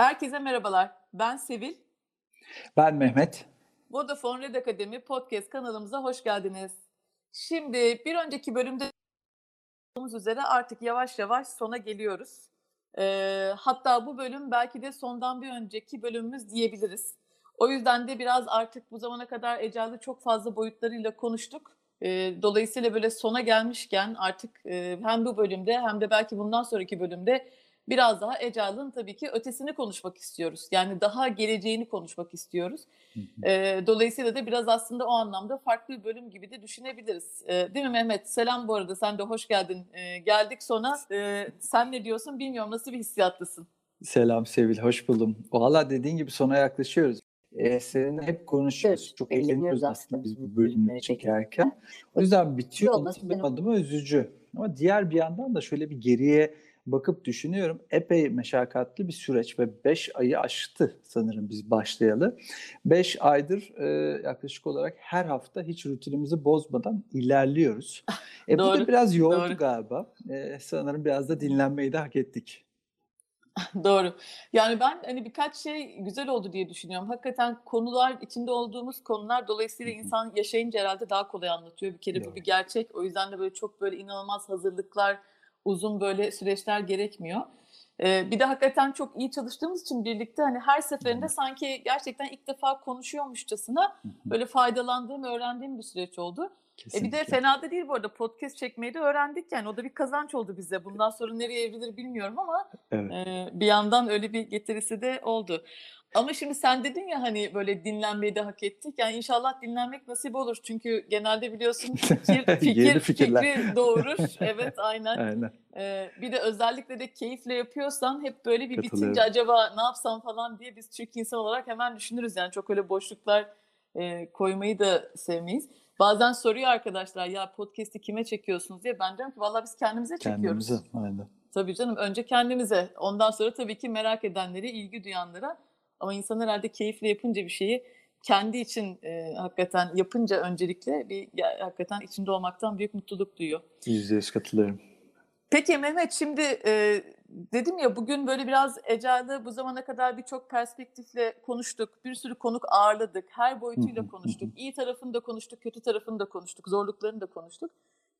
Herkese merhabalar. Ben Sevil. Ben Mehmet. Vodafone Red Akademi podcast kanalımıza hoş geldiniz. Şimdi bir önceki bölümde olduğumuz üzere artık yavaş yavaş sona geliyoruz. Ee, hatta bu bölüm belki de sondan bir önceki bölümümüz diyebiliriz. O yüzden de biraz artık bu zamana kadar Ecal'ı çok fazla boyutlarıyla konuştuk. Ee, dolayısıyla böyle sona gelmişken artık e, hem bu bölümde hem de belki bundan sonraki bölümde biraz daha Ecail'ın tabii ki ötesini konuşmak istiyoruz. Yani daha geleceğini konuşmak istiyoruz. E, dolayısıyla da biraz aslında o anlamda farklı bir bölüm gibi de düşünebiliriz. E, değil mi Mehmet? Selam bu arada sen de hoş geldin. E, geldik sona. E, sen ne diyorsun bilmiyorum nasıl bir hissiyatlısın? Selam Sevil, hoş buldum. Valla dediğin gibi sona yaklaşıyoruz. Ee, seninle hep konuşuyoruz. Evet, Çok eğleniyoruz aslında biz bu bölümleri çekerken. O yüzden bitiyor olması benim- adıma üzücü. Ama diğer bir yandan da şöyle bir geriye bakıp düşünüyorum. Epey meşakkatli bir süreç ve 5 ayı aştı sanırım biz başlayalı. 5 aydır e, yaklaşık olarak her hafta hiç rutinimizi bozmadan ilerliyoruz. E, bu Doğru, da biraz yordu doğru. galiba. E, sanırım biraz da dinlenmeyi de hak ettik. Doğru. Yani ben hani birkaç şey güzel oldu diye düşünüyorum. Hakikaten konular içinde olduğumuz konular dolayısıyla insan yaşayınca herhalde daha kolay anlatıyor. Bir kere bu Doğru. bir gerçek. O yüzden de böyle çok böyle inanılmaz hazırlıklar, uzun böyle süreçler gerekmiyor. Ee, bir de hakikaten çok iyi çalıştığımız için birlikte hani her seferinde sanki gerçekten ilk defa konuşuyormuşçasına böyle faydalandığım, öğrendiğim bir süreç oldu. E bir de Kesinlikle. fena da değil bu arada podcast çekmeyi de öğrendik yani o da bir kazanç oldu bize. Bundan sonra nereye evrilir bilmiyorum ama Evet. ee, bir yandan öyle bir getirisi de oldu. Ama şimdi sen dedin ya hani böyle dinlenmeyi de hak ettik. Yani inşallah dinlenmek nasip olur. Çünkü genelde biliyorsun fikir, fikir fikri doğurur. Evet aynen. Aynen. Ee, bir de özellikle de keyifle yapıyorsan hep böyle bir bitince acaba ne yapsam falan diye biz Türk insan olarak hemen düşünürüz. Yani çok öyle boşluklar e, koymayı da sevmeyiz. Bazen soruyor arkadaşlar ya podcast'i kime çekiyorsunuz diye. Ben diyorum ki vallahi biz kendimize çekiyoruz. Kendimize. Aynen. Tabii canım önce kendimize ondan sonra tabii ki merak edenlere, ilgi duyanlara ama insan herhalde keyifle yapınca bir şeyi kendi için e, hakikaten yapınca öncelikle bir ya, hakikaten içinde olmaktan büyük mutluluk duyuyor. Yüzde yüz katılıyorum. Peki Mehmet şimdi e, dedim ya bugün böyle biraz Ecal'ı bu zamana kadar birçok perspektifle konuştuk. Bir sürü konuk ağırladık. Her boyutuyla konuştuk. İyi tarafını da konuştuk, kötü tarafını da konuştuk, zorluklarını da konuştuk.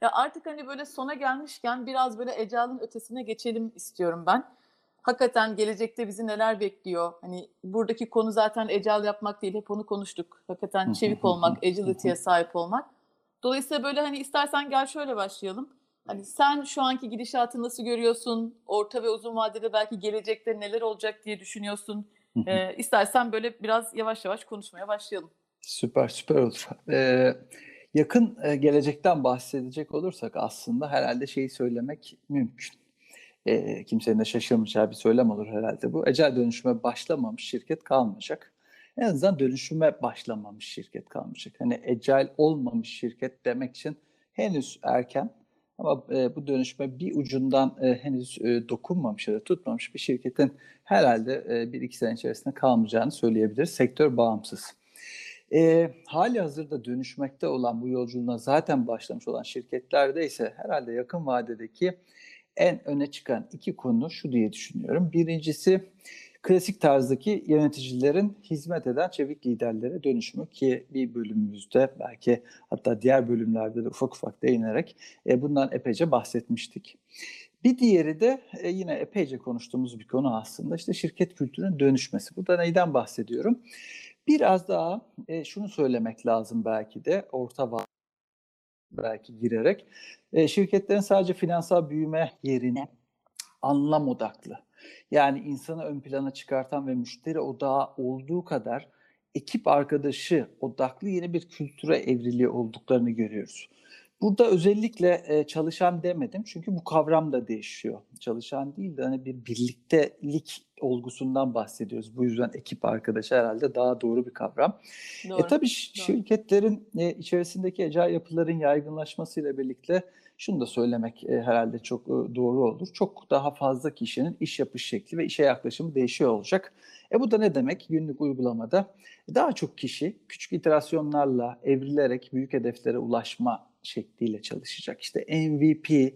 Ya artık hani böyle sona gelmişken biraz böyle Ecal'ın ötesine geçelim istiyorum ben. Hakikaten gelecekte bizi neler bekliyor? Hani buradaki konu zaten Ecal yapmak değil, hep onu konuştuk. Hakikaten çevik olmak, agility'ye sahip olmak. Dolayısıyla böyle hani istersen gel şöyle başlayalım. Hani sen şu anki gidişatı nasıl görüyorsun? Orta ve uzun vadede belki gelecekte neler olacak diye düşünüyorsun. Ee, istersen böyle biraz yavaş yavaş konuşmaya başlayalım. Süper süper olur. Ee, yakın e, gelecekten bahsedecek olursak aslında herhalde şeyi söylemek mümkün. Ee, kimsenin de şaşırmayacağı bir söylem olur herhalde bu. Ecel dönüşüme başlamamış şirket kalmayacak. En azından dönüşüme başlamamış şirket kalmayacak. Hani ecel olmamış şirket demek için henüz erken ama e, bu dönüşme bir ucundan e, henüz e, dokunmamış ya da tutmamış bir şirketin herhalde e, bir iki sene içerisinde kalmayacağını söyleyebiliriz. Sektör bağımsız. E, hali hazırda dönüşmekte olan bu yolculuğuna zaten başlamış olan şirketlerde ise herhalde yakın vadedeki en öne çıkan iki konu şu diye düşünüyorum. Birincisi klasik tarzdaki yöneticilerin hizmet eden çevik liderlere dönüşümü ki bir bölümümüzde belki hatta diğer bölümlerde de ufak ufak değinerek e, bundan epeyce bahsetmiştik. Bir diğeri de e, yine epeyce konuştuğumuz bir konu aslında işte şirket kültürünün dönüşmesi. Burada neyden bahsediyorum? Biraz daha e, şunu söylemek lazım belki de orta vadede belki girerek e, şirketlerin sadece finansal büyüme yerine anlam odaklı. Yani insanı ön plana çıkartan ve müşteri odağı olduğu kadar ekip arkadaşı odaklı yeni bir kültüre evriliyor olduklarını görüyoruz. Burada özellikle e, çalışan demedim çünkü bu kavram da değişiyor. Çalışan değil de hani bir birliktelik olgusundan bahsediyoruz. Bu yüzden ekip arkadaşı herhalde daha doğru bir kavram. Doğru. E tabii doğru. şirketlerin e, içerisindeki ecel yapıların yaygınlaşmasıyla birlikte şunu da söylemek e, herhalde çok e, doğru olur. Çok daha fazla kişinin iş yapış şekli ve işe yaklaşımı değişiyor olacak. E bu da ne demek? Günlük uygulamada daha çok kişi küçük iterasyonlarla evrilerek büyük hedeflere ulaşma şekliyle çalışacak. İşte MVP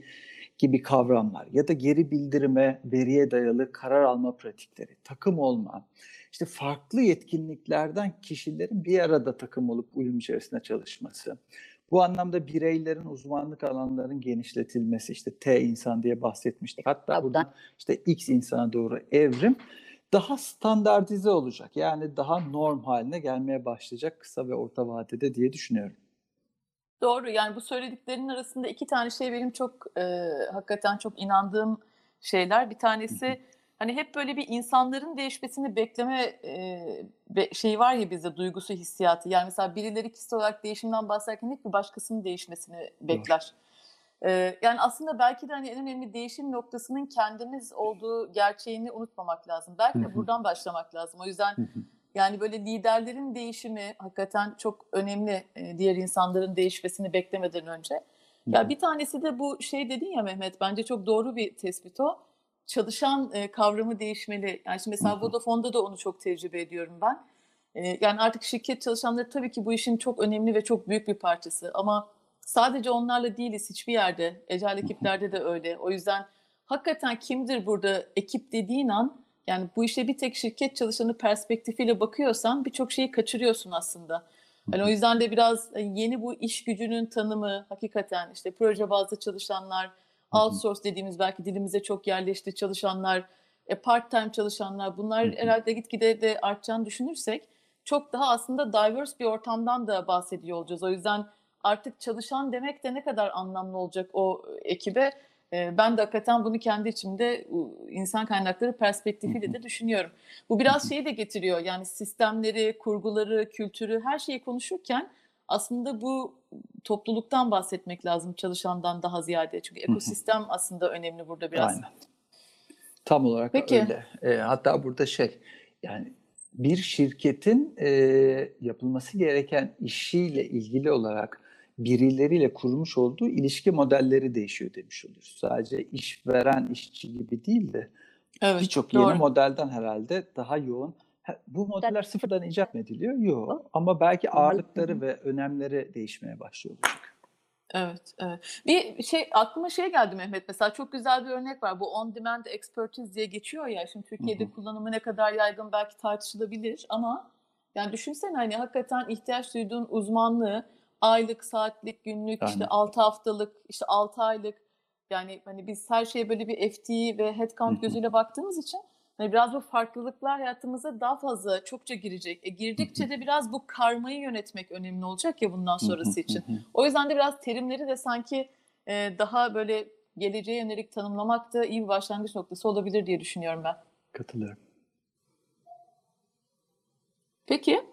gibi kavramlar ya da geri bildirime, veriye dayalı karar alma pratikleri, takım olma, işte farklı yetkinliklerden kişilerin bir arada takım olup uyum içerisinde çalışması. Bu anlamda bireylerin uzmanlık alanlarının genişletilmesi, işte T insan diye bahsetmiştik. Hatta burada işte X insana doğru evrim daha standartize olacak. Yani daha norm haline gelmeye başlayacak kısa ve orta vadede diye düşünüyorum. Doğru. Yani bu söylediklerinin arasında iki tane şey benim çok e, hakikaten çok inandığım şeyler. Bir tanesi hani hep böyle bir insanların değişmesini bekleme e, be, şeyi var ya bizde duygusu, hissiyatı. Yani mesela birileri kişisel olarak değişimden bahsederken hep bir başkasının değişmesini bekler. E, yani aslında belki de hani en önemli değişim noktasının kendimiz olduğu gerçeğini unutmamak lazım. Belki de buradan başlamak lazım. O yüzden yani böyle liderlerin değişimi hakikaten çok önemli e, diğer insanların değişmesini beklemeden önce. Ya bir tanesi de bu şey dedin ya Mehmet bence çok doğru bir tespit o. Çalışan e, kavramı değişmeli. Yani şimdi mesela Vodafone'da da onu çok tecrübe ediyorum ben. E, yani artık şirket çalışanları tabii ki bu işin çok önemli ve çok büyük bir parçası ama sadece onlarla değiliz hiçbir yerde. Ecel ekiplerde de öyle. O yüzden hakikaten kimdir burada ekip dediğin an yani bu işe bir tek şirket çalışanı perspektifiyle bakıyorsan birçok şeyi kaçırıyorsun aslında. Yani o yüzden de biraz e, yeni bu iş gücünün tanımı hakikaten işte proje bazlı çalışanlar, outsource dediğimiz belki dilimize çok yerleşti çalışanlar, e, part time çalışanlar bunlar herhalde gitgide de artacağını düşünürsek çok daha aslında diverse bir ortamdan da bahsediyor olacağız. O yüzden artık çalışan demek de ne kadar anlamlı olacak o ekibe ben de hakikaten bunu kendi içimde insan kaynakları perspektifiyle de düşünüyorum. Bu biraz şeyi de getiriyor yani sistemleri, kurguları, kültürü her şeyi konuşurken aslında bu topluluktan bahsetmek lazım çalışandan daha ziyade. Çünkü ekosistem aslında önemli burada biraz. Aynen. Tam olarak Peki. öyle. E, hatta burada şey yani bir şirketin e, yapılması gereken işiyle ilgili olarak birileriyle kurmuş olduğu ilişki modelleri değişiyor demiş oluruz. Sadece işveren işçi gibi değil de evet, birçok yeni modelden herhalde daha yoğun. Bu modeller sıfırdan icat mı ediliyor? Yok. Ama belki ağırlıkları ve önemleri değişmeye başlıyor olacak. Evet, evet. Bir şey aklıma şey geldi Mehmet. Mesela çok güzel bir örnek var. Bu on demand expertise diye geçiyor ya. Şimdi Türkiye'de hı hı. kullanımı ne kadar yaygın belki tartışılabilir ama yani düşünsene hani hakikaten ihtiyaç duyduğun uzmanlığı aylık, saatlik, günlük, Aynen. işte 6 haftalık, işte 6 aylık yani hani biz her şeye böyle bir FT ve headcount gözüyle baktığımız için hani biraz bu farklılıklar hayatımıza daha fazla çokça girecek. E, girdikçe de biraz bu karmayı yönetmek önemli olacak ya bundan sonrası için. O yüzden de biraz terimleri de sanki e, daha böyle geleceğe yönelik tanımlamak da iyi bir başlangıç noktası olabilir diye düşünüyorum ben. Katılıyorum. Peki.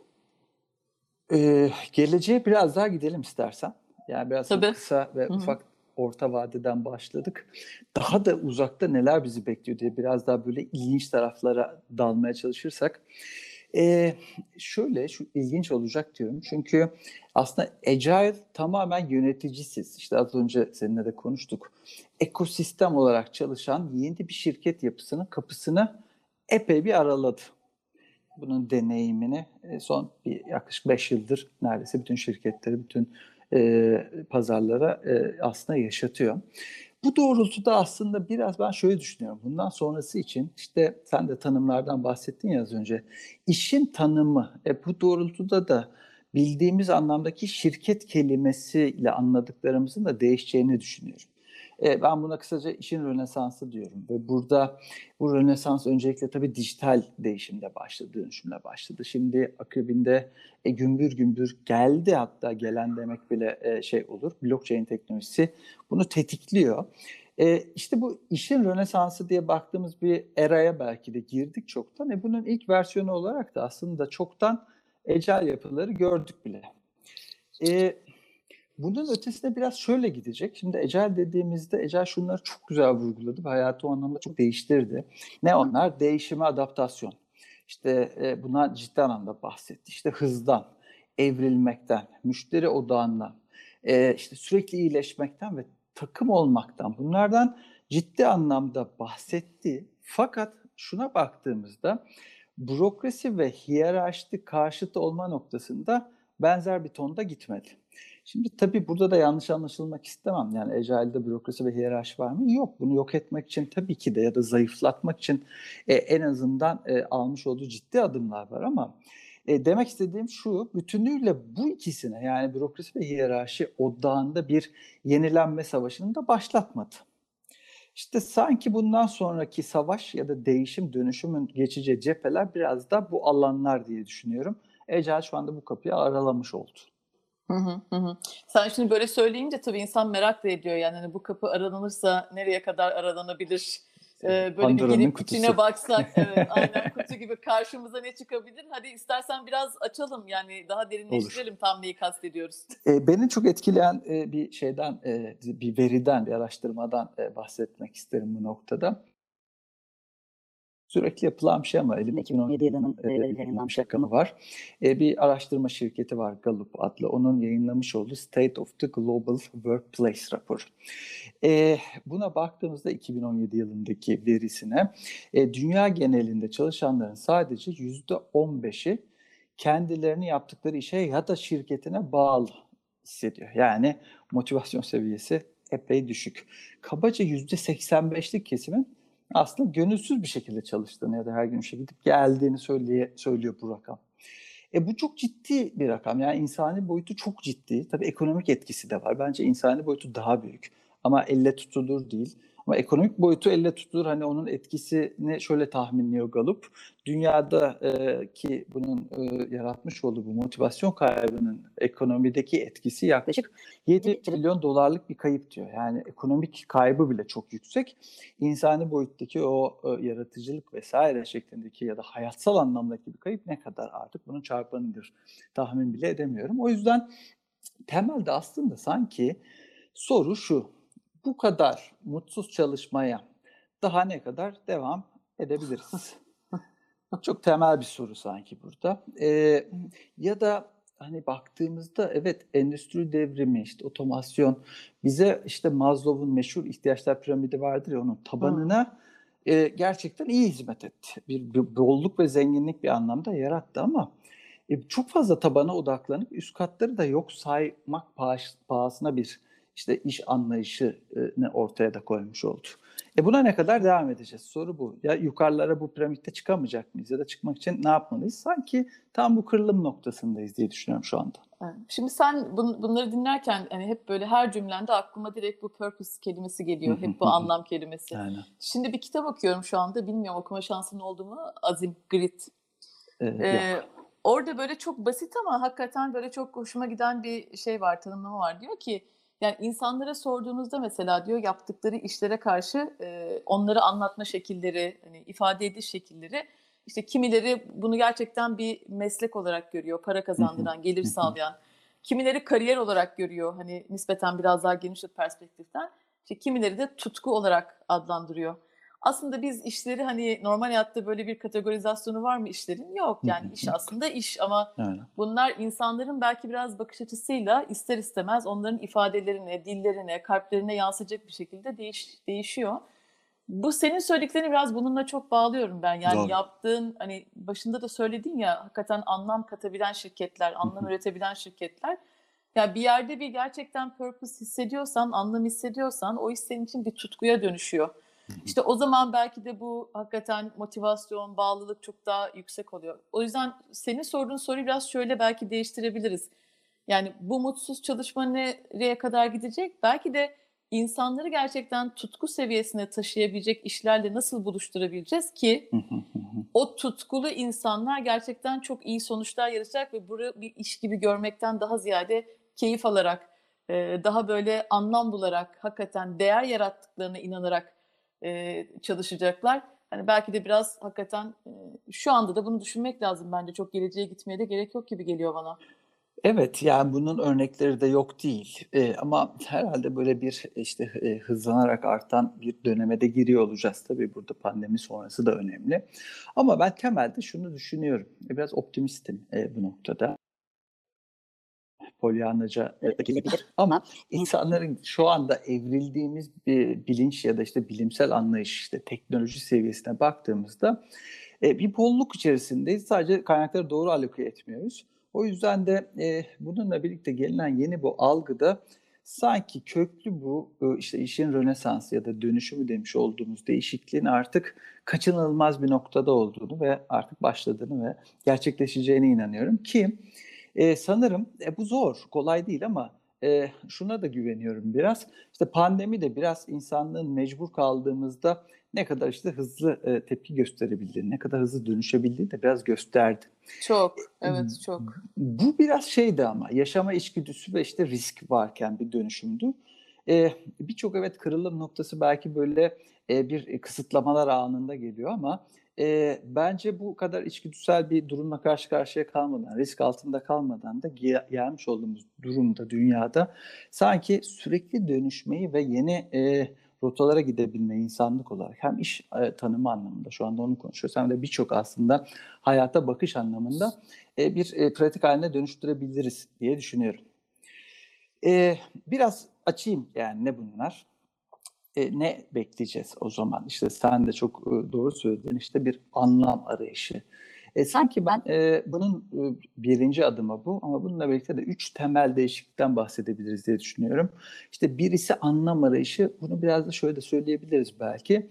Ee, geleceğe biraz daha gidelim istersen. Yani biraz Tabii. kısa ve Hı-hı. ufak orta vadeden başladık. Daha da uzakta neler bizi bekliyor diye biraz daha böyle ilginç taraflara dalmaya çalışırsak. Ee, şöyle şu ilginç olacak diyorum. Çünkü aslında Agile tamamen yöneticisiz. İşte az önce seninle de konuştuk. Ekosistem olarak çalışan yeni bir şirket yapısının kapısını epey bir araladı bunun deneyimini e, son bir yaklaşık 5 yıldır neredeyse bütün şirketleri, bütün e, pazarlara e, aslında yaşatıyor. Bu doğrultuda aslında biraz ben şöyle düşünüyorum. Bundan sonrası için işte sen de tanımlardan bahsettin ya az önce. İşin tanımı, e, bu doğrultuda da bildiğimiz anlamdaki şirket kelimesiyle anladıklarımızın da değişeceğini düşünüyorum. E, ben buna kısaca işin rönesansı diyorum. Ve burada bu rönesans öncelikle tabii dijital değişimde başladı, dönüşümle başladı. Şimdi akabinde e, gümbür gümbür geldi hatta gelen demek bile e, şey olur. Blockchain teknolojisi bunu tetikliyor. E, işte bu işin rönesansı diye baktığımız bir eraya belki de girdik çoktan. E, bunun ilk versiyonu olarak da aslında çoktan ecel yapıları gördük bile. E, bunun ötesine biraz şöyle gidecek. Şimdi ecel dediğimizde ecel şunları çok güzel vurguladı ve hayatı o anlamda çok değiştirdi. Ne onlar? Değişime adaptasyon. İşte e, buna ciddi anlamda bahsetti. İşte hızdan, evrilmekten, müşteri odağından, e, işte sürekli iyileşmekten ve takım olmaktan bunlardan ciddi anlamda bahsetti. Fakat şuna baktığımızda bürokrasi ve hiyerarşi karşıtı olma noktasında benzer bir tonda gitmedi. Şimdi tabii burada da yanlış anlaşılmak istemem. Yani Agile'de bürokrasi ve hiyerarşi var mı? Yok. Bunu yok etmek için tabii ki de ya da zayıflatmak için e, en azından e, almış olduğu ciddi adımlar var ama e, demek istediğim şu, bütünüyle bu ikisine yani bürokrasi ve hiyerarşi odağında bir yenilenme savaşını da başlatmadı. İşte sanki bundan sonraki savaş ya da değişim dönüşümün geçeceği cepheler biraz da bu alanlar diye düşünüyorum. Agile şu anda bu kapıyı aralamış oldu. Hı hı, hı. Sen şimdi böyle söyleyince tabii insan merak da ediyor yani hani bu kapı aranılırsa nereye kadar aranabilir? Ee, böyle Pandora'nın bir girip kutusu. içine baksak evet aynen kutu gibi karşımıza ne çıkabilir? Hadi istersen biraz açalım yani daha derinleştirelim tam neyi kastediyoruz. E, beni çok etkileyen e, bir şeyden, e, bir veriden, bir araştırmadan e, bahsetmek isterim bu noktada. Sürekli yapılan bir şey ama elimde 2017 yılının e, yayınlanmış rakamı var. E, bir araştırma şirketi var Gallup adlı. Onun yayınlamış olduğu State of the Global Workplace raporu. E, buna baktığımızda 2017 yılındaki verisine e, dünya genelinde çalışanların sadece %15'i kendilerini yaptıkları işe ya da şirketine bağlı hissediyor. Yani motivasyon seviyesi epey düşük. Kabaca %85'lik kesimin aslında gönülsüz bir şekilde çalıştığını ya da her gün işe gidip geldiğini söyleye, söylüyor bu rakam. E bu çok ciddi bir rakam. Yani insani boyutu çok ciddi. Tabii ekonomik etkisi de var. Bence insani boyutu daha büyük. Ama elle tutulur değil. Ama ekonomik boyutu elle tutulur. Hani onun etkisini şöyle tahminliyor Gallup. Dünyada e, ki bunun e, yaratmış olduğu bu motivasyon kaybının ekonomideki etkisi yaklaşık 7 trilyon dolarlık bir kayıp diyor. Yani ekonomik kaybı bile çok yüksek. İnsani boyuttaki o e, yaratıcılık vesaire şeklindeki ya da hayatsal anlamdaki bir kayıp ne kadar artık bunun çarpanıdır tahmin bile edemiyorum. O yüzden temelde aslında sanki soru şu. Bu kadar mutsuz çalışmaya daha ne kadar devam edebiliriz? Çok temel bir soru sanki burada. Ee, ya da hani baktığımızda evet endüstri devrimi, işte otomasyon bize işte Maslow'un meşhur ihtiyaçlar piramidi vardır ya onun tabanına e, gerçekten iyi hizmet etti. Bir, bir bolluk ve zenginlik bir anlamda yarattı ama e, çok fazla tabana odaklanıp üst katları da yok saymak pahas, pahasına bir işte iş anlayışını ortaya da koymuş oldu. E buna ne kadar devam edeceğiz? Soru bu. Ya yukarılara bu piramitte çıkamayacak mıyız? Ya da çıkmak için ne yapmalıyız? Sanki tam bu kırılım noktasındayız diye düşünüyorum şu anda. Şimdi sen bun, bunları dinlerken hani hep böyle her cümlende aklıma direkt bu purpose kelimesi geliyor. hep bu anlam kelimesi. Aynen. Şimdi bir kitap okuyorum şu anda. Bilmiyorum okuma şansın oldu mu? Azim Grit. Ee, Ee, orada böyle çok basit ama hakikaten böyle çok hoşuma giden bir şey var, tanımlama var. Diyor ki yani insanlara sorduğunuzda mesela diyor yaptıkları işlere karşı e, onları anlatma şekilleri, hani ifade ediş şekilleri işte kimileri bunu gerçekten bir meslek olarak görüyor, para kazandıran, gelir sağlayan. Kimileri kariyer olarak görüyor, hani nispeten biraz daha geniş bir perspektiften. İşte kimileri de tutku olarak adlandırıyor. Aslında biz işleri hani normal hayatta böyle bir kategorizasyonu var mı işlerin? Yok. Yani iş aslında iş ama Aynen. bunlar insanların belki biraz bakış açısıyla ister istemez onların ifadelerine, dillerine, kalplerine yansıyacak bir şekilde değiş, değişiyor. Bu senin söylediklerini biraz bununla çok bağlıyorum ben. Yani Doğru. yaptığın hani başında da söyledin ya hakikaten anlam katabilen şirketler, anlam üretebilen şirketler. Ya bir yerde bir gerçekten purpose hissediyorsan, anlam hissediyorsan o iş senin için bir tutkuya dönüşüyor. İşte o zaman belki de bu hakikaten motivasyon, bağlılık çok daha yüksek oluyor. O yüzden senin sorduğun soruyu biraz şöyle belki değiştirebiliriz. Yani bu mutsuz çalışma nereye kadar gidecek? Belki de insanları gerçekten tutku seviyesine taşıyabilecek işlerle nasıl buluşturabileceğiz ki o tutkulu insanlar gerçekten çok iyi sonuçlar yaratacak ve bunu bir iş gibi görmekten daha ziyade keyif alarak, daha böyle anlam bularak, hakikaten değer yarattıklarına inanarak çalışacaklar. Hani belki de biraz hakikaten şu anda da bunu düşünmek lazım bence. Çok geleceğe gitmeye de gerek yok gibi geliyor bana. Evet, yani bunun örnekleri de yok değil. Eee, ama herhalde böyle bir işte eee, hızlanarak artan bir döneme de giriyor olacağız. Tabii burada pandemi sonrası da önemli. Ama ben temelde şunu düşünüyorum. E, Biraz optimistim eee, bu noktada. Polyannaca e, gelebilir ama insanların şu anda evrildiğimiz bir bilinç ya da işte bilimsel anlayış işte teknoloji seviyesine baktığımızda e, bir bolluk içerisindeyiz. Sadece kaynakları doğru aloke etmiyoruz. O yüzden de e, bununla birlikte gelinen yeni bu algıda sanki köklü bu e, işte işin rönesansı ya da dönüşümü demiş olduğumuz değişikliğin artık kaçınılmaz bir noktada olduğunu ve artık başladığını ve gerçekleşeceğine inanıyorum ki e, sanırım e, bu zor, kolay değil ama e, şuna da güveniyorum biraz. İşte pandemi de biraz insanlığın mecbur kaldığımızda ne kadar işte hızlı e, tepki gösterebildiğini, ne kadar hızlı dönüşebildiğini de biraz gösterdi. Çok, evet çok. Bu biraz şeydi ama yaşama içgüdüsü ve işte risk varken bir dönüşümdü. E, Birçok evet kırılım noktası belki böyle e, bir kısıtlamalar anında geliyor ama e, bence bu kadar içgüdüsel bir durumla karşı karşıya kalmadan, risk altında kalmadan da ge- gelmiş olduğumuz durumda dünyada sanki sürekli dönüşmeyi ve yeni e, rotalara gidebilmeyi insanlık olarak hem iş e, tanımı anlamında şu anda onu konuşuyoruz hem de birçok aslında hayata bakış anlamında e, bir e, pratik haline dönüştürebiliriz diye düşünüyorum. E, biraz açayım yani ne bunlar? E, ne bekleyeceğiz o zaman? İşte sen de çok e, doğru söyledin işte bir anlam arayışı. E, sanki ben e, bunun e, birinci adımı bu ama bununla birlikte de üç temel değişiklikten bahsedebiliriz diye düşünüyorum. İşte birisi anlam arayışı. Bunu biraz da şöyle de söyleyebiliriz belki.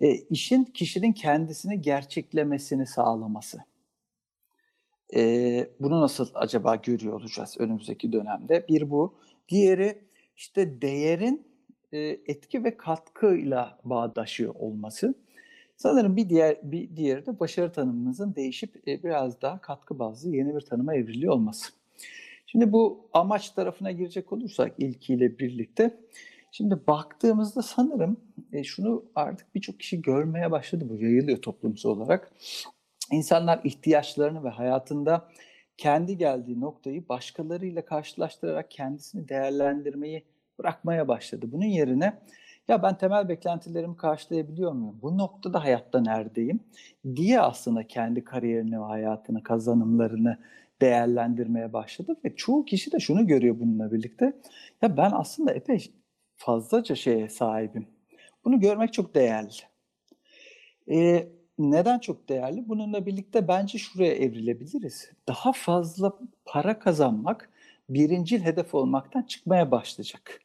E, işin kişinin kendisini gerçeklemesini sağlaması. E, bunu nasıl acaba görüyor olacağız önümüzdeki dönemde? Bir bu. Diğeri işte değerin e, etki ve katkıyla bağdaşıyor olması. Sanırım bir diğer bir diğeri de başarı tanımımızın değişip e, biraz daha katkı bazlı yeni bir tanıma evriliyor olması. Şimdi bu amaç tarafına girecek olursak ilkiyle birlikte şimdi baktığımızda sanırım e, şunu artık birçok kişi görmeye başladı bu yayılıyor toplumsal olarak. İnsanlar ihtiyaçlarını ve hayatında kendi geldiği noktayı başkalarıyla karşılaştırarak kendisini değerlendirmeyi bırakmaya başladı. Bunun yerine ya ben temel beklentilerimi karşılayabiliyor muyum? Bu noktada hayatta neredeyim? diye aslında kendi kariyerini ve hayatını, kazanımlarını değerlendirmeye başladı ve çoğu kişi de şunu görüyor bununla birlikte. Ya ben aslında epey fazlaca şeye sahibim. Bunu görmek çok değerli. Ee, neden çok değerli? Bununla birlikte bence şuraya evrilebiliriz. Daha fazla para kazanmak birincil hedef olmaktan çıkmaya başlayacak.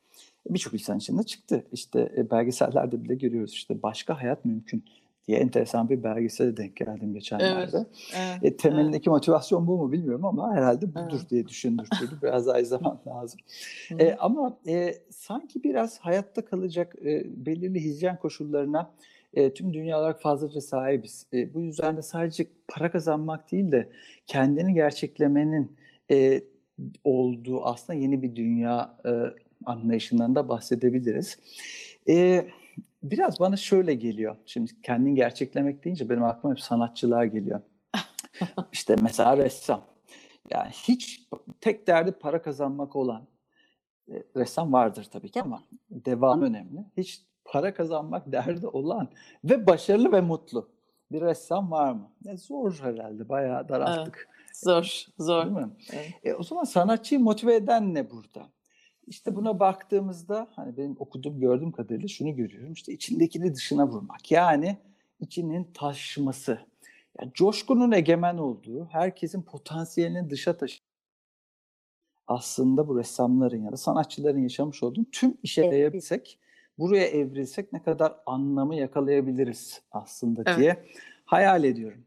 Birçok insan için de çıktı. İşte e, belgesellerde bile görüyoruz işte başka hayat mümkün diye enteresan bir belgesele denk geldim geçenlerde. Evet, evet, E, temelindeki evet. motivasyon bu mu bilmiyorum ama herhalde budur Evet. diye düşündürtüyordu. Biraz daha izlemem lazım. E, ama e, sanki biraz hayatta kalacak e, belirli hijyen koşullarına e, tüm dünya olarak fazlaca sahibiz. E, bu yüzden de sadece para kazanmak değil de kendini gerçeklemenin e, olduğu aslında yeni bir dünya e, anlayışından da bahsedebiliriz. E, biraz bana şöyle geliyor. Şimdi kendini gerçeklemek deyince benim aklıma hep sanatçılar geliyor. İşte mesela ressam. Yani hiç tek derdi para kazanmak olan e, ressam vardır tabii ki ama devam önemli. Hiç para kazanmak derdi olan ve başarılı ve mutlu bir ressam var mı? Ya zor herhalde. Bayağı Evet. daralttık. Zor, zor. Değil mi? Evet. E, o zaman sanatçıyı motive eden ne burada? İşte buna baktığımızda hani benim okuduğum gördüğüm kadarıyla şunu görüyorum. İşte içindekini dışına vurmak. Yani içinin taşması. Yani coşkunun egemen olduğu, herkesin potansiyelini dışa taşı aslında bu ressamların ya da sanatçıların yaşamış olduğu tüm işe Evet. yayabilsek, buraya evrilsek ne kadar anlamı yakalayabiliriz aslında Evet. diye hayal ediyorum.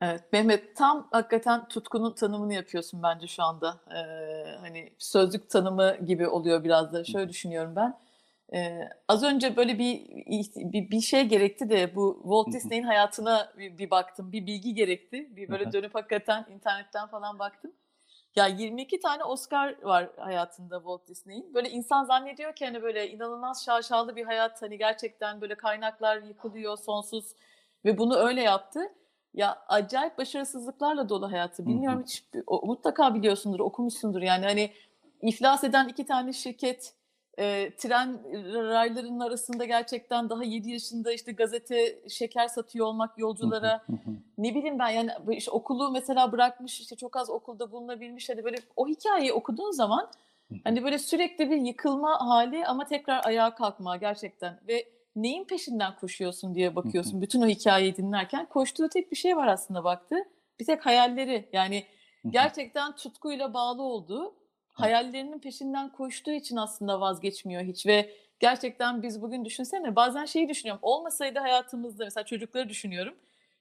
Evet, Mehmet tam hakikaten tutkunun tanımını yapıyorsun bence şu anda. Ee, hani sözlük tanımı gibi oluyor biraz da. Şöyle düşünüyorum ben. Ee, az önce böyle bir, bir bir şey gerekti de bu Walt. Disney'in hayatına bir, bir baktım. Bir bilgi gerekti. Bir böyle dönüp hakikaten internetten falan baktım. Ya 22 tane Oscar var hayatında Walt Disney'in. Böyle insan zannediyor ki hani böyle inanılmaz şaşalı bir hayat. Hani gerçekten böyle kaynaklar yıkılıyor sonsuz ve bunu öyle yaptı. Ya acayip başarısızlıklarla dolu hayatı. Bilmiyorum hiç o- mutlaka biliyorsundur, okumuşsundur. Yani hani iflas eden iki tane şirket, e, tren raylarının arasında gerçekten daha 7 yaşında işte gazete, şeker satıyor olmak yolculara. Ne bileyim ben yani işte okulu mesela bırakmış işte çok az okulda bulunabilmiş. Hani böyle o hikayeyi okuduğun zaman hani böyle sürekli bir yıkılma hali ama tekrar ayağa kalkma gerçekten. Ve neyin peşinden koşuyorsun diye Hı hı. bakıyorsun bütün o hikayeyi dinlerken. Koştuğu tek bir şey var aslında baktı. Bir tek hayalleri yani gerçekten tutkuyla bağlı olduğu, hayallerinin peşinden koştuğu için aslında vazgeçmiyor hiç ve gerçekten biz bugün düşünsene bazen şeyi düşünüyorum. Olmasaydı hayatımızda mesela çocukları düşünüyorum.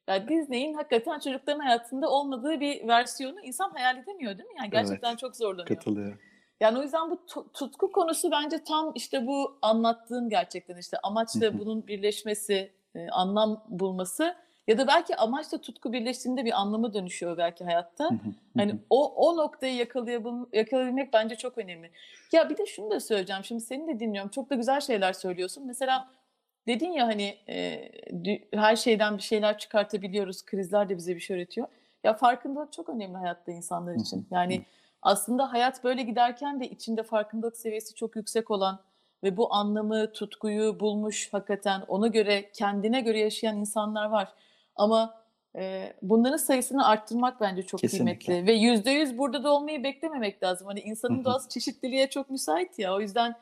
Ya Disney'in hakikaten çocukların hayatında olmadığı bir versiyonu insan hayal edemiyor değil mi? Yani gerçekten Evet, çok zorlanıyor. katılıyorum. Yani o yüzden bu tu- tutku konusu bence tam işte bu anlattığın gerçekten işte amaçla bunun birleşmesi, e, anlam bulması ya da belki amaçla tutku birleştiğinde bir anlamı dönüşüyor belki hayatta. Hani o o noktayı yakalayabil, yakalayabilmek bence çok önemli. Ya bir de şunu da söyleyeceğim. Şimdi seni de dinliyorum. Çok da güzel şeyler söylüyorsun. Mesela dedin ya hani e, her şeyden bir şeyler çıkartabiliyoruz. Krizler de bize bir şey öğretiyor. Ya farkındalık çok önemli hayatta insanlar için. Yani aslında hayat böyle giderken de içinde farkındalık seviyesi çok yüksek olan ve bu anlamı, tutkuyu bulmuş hakikaten ona göre, kendine göre yaşayan insanlar var. Ama e, bunların sayısını arttırmak bence çok Kesinlikle. kıymetli. Ve yüzde yüz burada da olmayı beklememek lazım. Hani insanın doğası çeşitliliğe çok müsait ya. O yüzden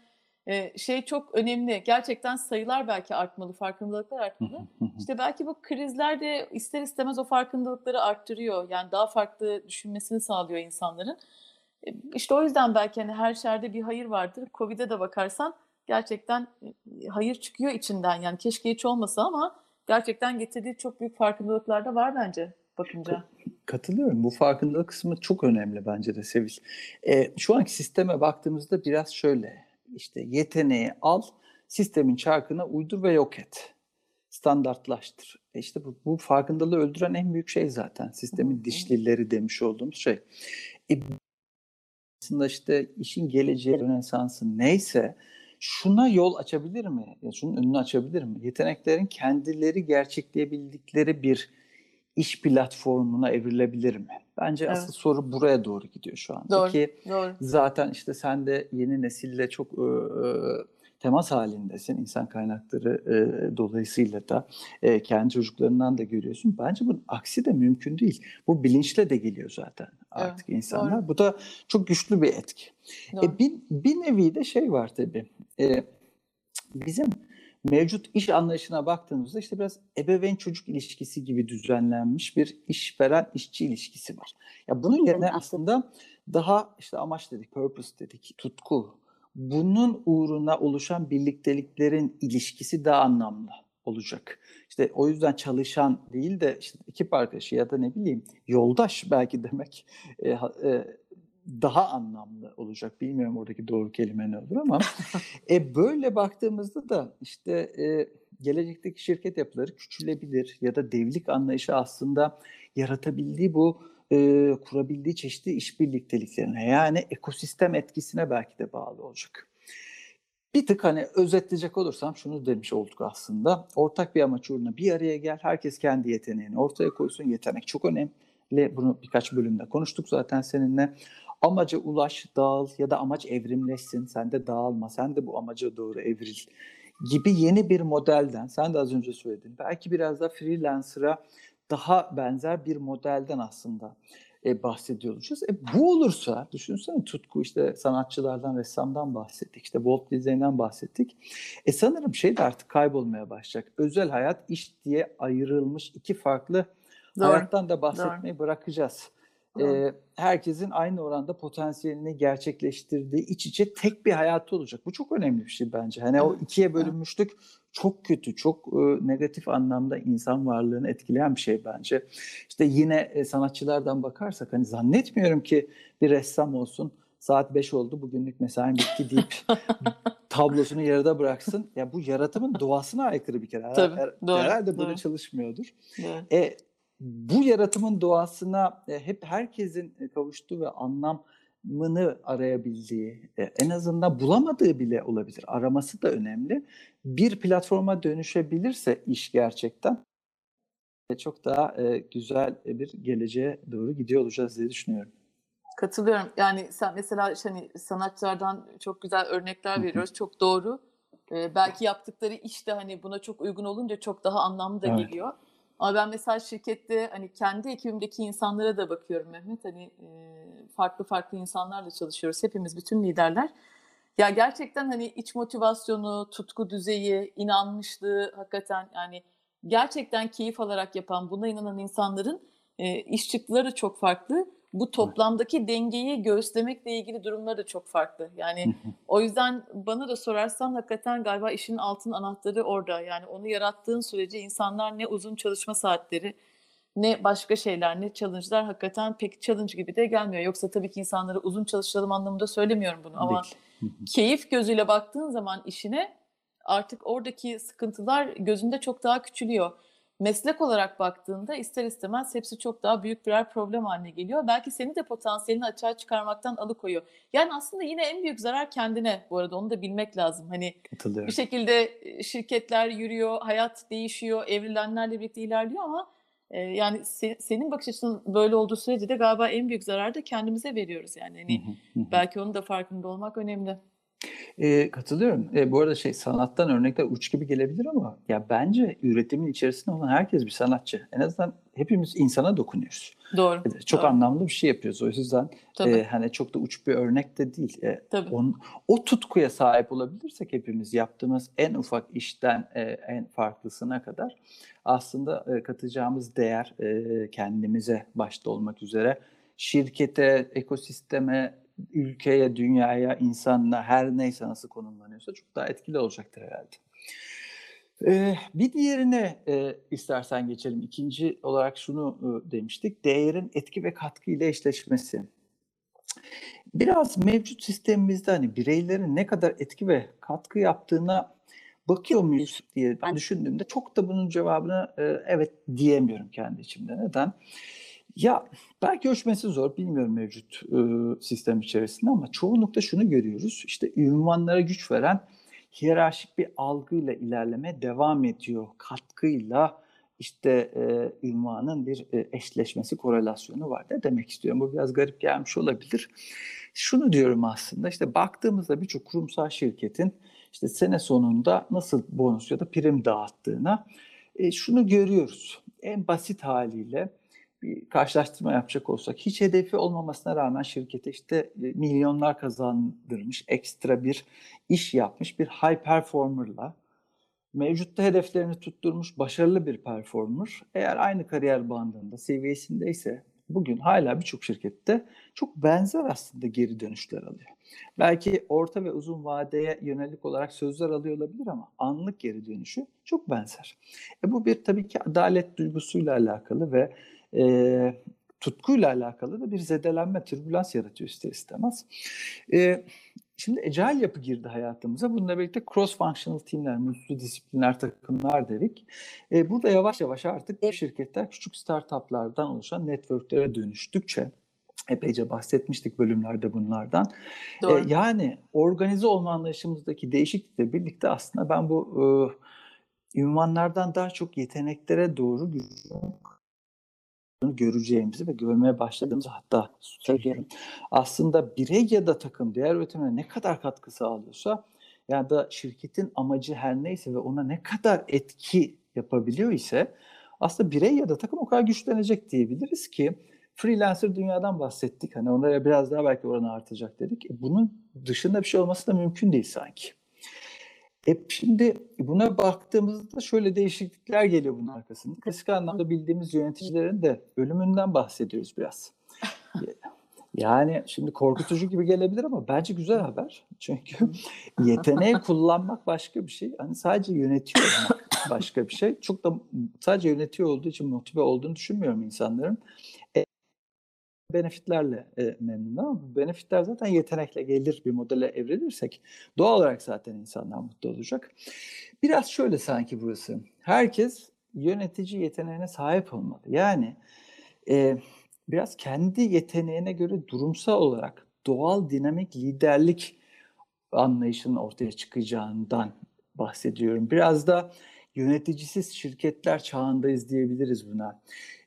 e, şey çok önemli. Gerçekten sayılar belki artmalı, farkındalıklar artmalı. İşte belki bu krizler de ister istemez o farkındalıkları arttırıyor. Yani daha farklı düşünmesini sağlıyor insanların. E, İşte o yüzden belki hani her şerde bir hayır vardır. Covid'e de bakarsan gerçekten e, hayır çıkıyor içinden. Yani keşke hiç olmasa ama gerçekten getirdiği çok büyük farkındalıklar da var bence bakınca. Katılıyorum. Bu farkındalık kısmı çok önemli bence de Sevil. Ee, şu anki sisteme baktığımızda biraz şöyle. işte yeteneği al, sistemin çarkına uydur ve yok et. Standartlaştır. E işte bu, bu farkındalığı öldüren en büyük şey zaten. Sistemin dişlileri demiş olduğumuz şey. E, aslında işte işin geleceği, rönesansı neyse şuna yol açabilir mi? Ya şunun önünü açabilir mi? Yeteneklerin kendileri gerçekleyebildikleri bir iş platformuna evrilebilir mi? Bence Evet. asıl soru buraya doğru gidiyor şu anda Doğru, ki doğru. zaten işte sen de yeni nesille çok e, temas halindesin insan kaynakları e, dolayısıyla da e, kendi çocuklarından da görüyorsun. Bence bunun aksi de mümkün değil. Bu bilinçle de geliyor zaten artık insanlar. Bu da çok güçlü bir etki. doğru. E, bir, bir nevi de şey var tabii. E, bizim mevcut iş anlayışına baktığımızda işte biraz ebeveyn çocuk ilişkisi gibi düzenlenmiş bir işveren işçi ilişkisi var. Ya bunun yerine aslında daha işte amaç dedik, purpose dedik, tutku. Bunun uğruna oluşan birlikteliklerin ilişkisi daha anlamlı olacak. İşte o yüzden çalışan değil de işte ekip arkadaşı ya da ne bileyim yoldaş belki demek e, e, daha anlamlı olacak. Bilmiyorum oradaki doğru kelime ne olur ama e, böyle baktığımızda da işte e, gelecekteki şirket yapıları küçülebilir ya da devlik anlayışı aslında yaratabildiği bu e, kurabildiği çeşitli iş birlikteliklerine yani ekosistem etkisine belki de bağlı olacak. Bir tık hani özetleyecek olursam şunu demiş olduk aslında. Ortak bir amaç uğruna bir araya gel. Herkes kendi yeteneğini ortaya koysun. Yetenek çok önemli. Bunu birkaç bölümde konuştuk zaten seninle. Amaca ulaş, dağıl ya da amaç evrimleşsin. Sen de dağılma, sen de bu amaca doğru evril gibi yeni bir modelden, sen de az önce söyledin, belki biraz da freelancer'a daha benzer bir modelden aslında e, bahsediyor olacağız. E, bu olursa, düşünsene tutku işte sanatçılardan, ressamdan bahsettik, işte Walt Disney'den bahsettik. E sanırım şey de artık kaybolmaya başlayacak. Özel hayat, iş diye ayrılmış iki farklı Doğru. hayattan da bahsetmeyi bırakacağız. Ee, herkesin aynı oranda potansiyelini gerçekleştirdiği iç içe tek bir hayatı olacak. Bu çok önemli bir şey bence. Hani o Evet, ikiye bölünmüşlük çok kötü, çok e, negatif anlamda insan varlığını etkileyen bir şey bence. İşte yine e, sanatçılardan bakarsak hani zannetmiyorum ki bir ressam olsun saat 5 oldu bugünlük mesaim bitti deyip tablosunu yarıda bıraksın. Ya bu yaratımın doğasına aykırı bir kere. Her- Tabii, her- doğru, herhalde böyle doğru. çalışmıyordur. Doğru. E, bu yaratımın doğasına e, hep herkesin e, kavuştuğu ve anlamını arayabildiği, e, en azından bulamadığı bile olabilir. Araması da önemli. Bir platforma dönüşebilirse iş gerçekten çok daha güzel bir geleceğe doğru gidiyor olacağız diye düşünüyorum. Katılıyorum. Yani sen mesela işte hani sanatçılardan çok güzel örnekler veriyoruz. Çok doğru. Ee, belki yaptıkları iş de hani buna çok uygun olunca çok daha anlamlı da Evet. geliyor. Ama ben mesela şirkette hani kendi ekibimdeki insanlara da bakıyorum Mehmet. Hani e, farklı farklı insanlarla çalışıyoruz. Hepimiz bütün liderler. Ya gerçekten hani iç motivasyonu, tutku düzeyi, inanmışlığı hakikaten yani gerçekten keyif alarak yapan, buna inanan insanların e, iş çıktıları çok farklı. Bu toplamdaki dengeyi göğüslemekle ilgili durumları da çok farklı. Yani o yüzden bana da sorarsan hakikaten galiba işin altın anahtarı orada. Yani onu yarattığın sürece insanlar ne uzun çalışma saatleri ne başka şeyler ne challenge'lar hakikaten pek challenge gibi de gelmiyor. Yoksa tabii ki insanlara uzun çalışalım anlamında söylemiyorum bunu ama keyif gözüyle baktığın zaman işine artık oradaki sıkıntılar gözünde çok daha küçülüyor. Meslek olarak baktığında ister istemez hepsi çok daha büyük birer problem haline geliyor. Belki seni de potansiyelini açığa çıkarmaktan alıkoyuyor. Yani aslında yine en büyük zarar kendine bu arada onu da bilmek lazım. Hani bir şekilde e, şirketler yürüyor, hayat değişiyor, evrilenlerle birlikte ilerliyor ama e, yani se- senin bakış açının böyle olduğu sürece de galiba en büyük zararı da kendimize veriyoruz yani. Hani belki onun da farkında olmak önemli. Eee, katılıyorum. Eee, bu arada şey sanattan örnekler uç gibi gelebilir ama ya bence üretimin içerisinde olan herkes bir sanatçı. En azından hepimiz insana dokunuyoruz. Doğru. E, Çok doğru. anlamlı bir şey yapıyoruz. O yüzden Tabii. eee, hani çok da uç bir örnek de değil. E, Tabii. on- o tutkuya sahip olabilirsek hepimiz yaptığımız en ufak işten e, en farklısına kadar aslında e, katacağımız değer e, kendimize başta olmak üzere şirkete, ekosisteme, ülkeye, dünyaya, insanla her neyse nasıl konumlanıyorsa çok daha etkili olacaktır herhalde. Ee, bir diğerine e, istersen geçelim. İkinci olarak şunu e, demiştik. Değerin etki ve katkı ile eşleşmesi. Biraz mevcut sistemimizde hani bireylerin ne kadar etki ve katkı yaptığına bakıyor muyuz diye Ben- düşündüğümde çok da bunun cevabını e, evet diyemiyorum kendi içimde. Neden? Ya belki ölçmesi zor bilmiyorum mevcut e, sistem içerisinde ama çoğunlukla şunu görüyoruz. İşte ünvanlara güç veren hiyerarşik bir algıyla ilerlemeye devam ediyor. Katkıyla işte e, ünvanın bir e, eşleşmesi, korelasyonu var. Ne demek istiyorum? Bu biraz garip gelmiş olabilir. Şunu diyorum aslında işte baktığımızda birçok kurumsal şirketin işte sene sonunda nasıl bonus ya da prim dağıttığına e, şunu görüyoruz. En basit haliyle bir karşılaştırma yapacak olsak hiç hedefi olmamasına rağmen şirkete işte e, milyonlar kazandırmış, ekstra bir iş yapmış bir high performer'la mevcutta hedeflerini tutturmuş başarılı bir performer eğer aynı kariyer bandında seviyesindeyse bugün hala birçok şirkette çok benzer aslında geri dönüşler alıyor. Belki orta ve uzun vadeye yönelik olarak sözler alıyor olabilir ama anlık geri dönüşü çok benzer. E bu bir tabii ki adalet duygusuyla alakalı ve e, tutkuyla alakalı da bir zedelenme, türbülans yaratıyor ister istemez. E, şimdi agile yapı girdi hayatımıza. Bununla birlikte cross-functional teamler, multidisipliner takımlar dedik. E, burada yavaş yavaş artık şirketler küçük startuplardan oluşan networklere dönüştükçe epeyce bahsetmiştik bölümlerde bunlardan. E, Doğru. yani organize olma anlayışımızdaki değişiklikle birlikte aslında ben bu e, ünvanlardan daha çok yeteneklere doğru göreceğimizi ve görmeye başladığımızı hatta söylüyorum. Aslında birey ya da takım değer üretimine ne kadar katkı sağlıyorsa ya da şirketin amacı her neyse ve ona ne kadar etki yapabiliyor ise aslında birey ya da takım o kadar güçlenecek diyebiliriz ki freelancer dünyadan bahsettik. Hani onlara biraz daha belki oranı artacak dedik. E bunun dışında bir şey olması da mümkün değil sanki. E şimdi buna baktığımızda şöyle değişiklikler geliyor bunun arkasında. Klasik anlamda bildiğimiz yöneticilerin de ölümünden bahsediyoruz biraz. Yani şimdi korkutucu gibi gelebilir ama bence güzel haber. Çünkü yeteneği kullanmak başka bir şey. Hani sadece yönetiyor olmak başka bir şey. Çok da sadece yönetiyor olduğu için motive olduğunu düşünmüyorum insanların. Benefitlerle e, memnun ama bu benefitler zaten yetenekle gelir bir modele evrilirsek doğal olarak zaten insanlar mutlu olacak. Biraz şöyle sanki burası. Herkes yönetici yeteneğine sahip olmalı. Yani e, biraz kendi yeteneğine göre durumsal olarak doğal dinamik liderlik anlayışının ortaya çıkacağından bahsediyorum. Biraz da yöneticisiz şirketler çağındayız diyebiliriz buna.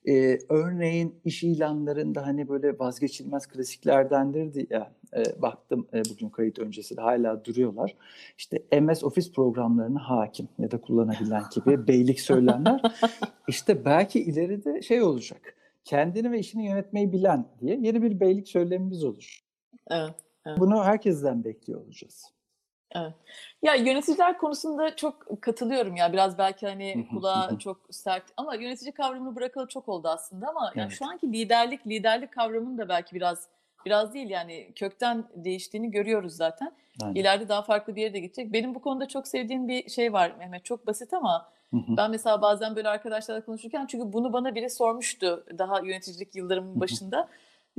Ee, örneğin iş ilanlarında hani böyle vazgeçilmez klasiklerdendir ya e, baktım e, bugün kayıt öncesi de hala duruyorlar. İşte MS Office programlarına hakim ya da kullanabilen gibi beylik söylemler. İşte belki ileride şey olacak. Kendini ve işini yönetmeyi bilen diye yeni bir beylik söylemimiz olur. Evet. Bunu herkesten bekliyor olacağız. Evet. Ya yöneticiler konusunda çok katılıyorum ya. Biraz belki hani kulağa çok sert ama yönetici kavramını bırakalı çok oldu aslında ama yani Evet. şu anki liderlik, liderlik kavramının da belki biraz biraz değil yani kökten değiştiğini görüyoruz zaten. Aynen. İleride daha farklı bir yere de gidecek. Benim bu konuda çok sevdiğim bir şey var Mehmet. Çok basit ama ben mesela bazen böyle arkadaşlarla konuşurken çünkü bunu bana biri sormuştu daha yöneticilik yıllarımın başında.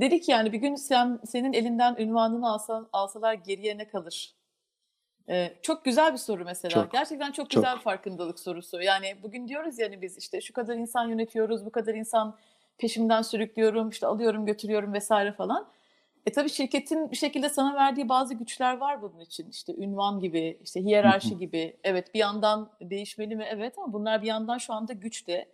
Dedi ki yani bir gün sen senin elinden ünvanını alsa, alsalar geriye ne kalır? Ee, çok güzel bir soru mesela. Çok, Gerçekten çok çok. güzel bir farkındalık sorusu. Yani bugün diyoruz yani biz işte şu kadar insan yönetiyoruz, bu kadar insan peşimden sürüklüyorum, işte alıyorum, götürüyorum vesaire falan. E tabii şirketin bir şekilde sana verdiği bazı güçler var bunun için. İşte ünvan gibi, işte hiyerarşi gibi. Evet bir yandan değişmeli mi? Evet ama bunlar bir yandan şu anda güç de.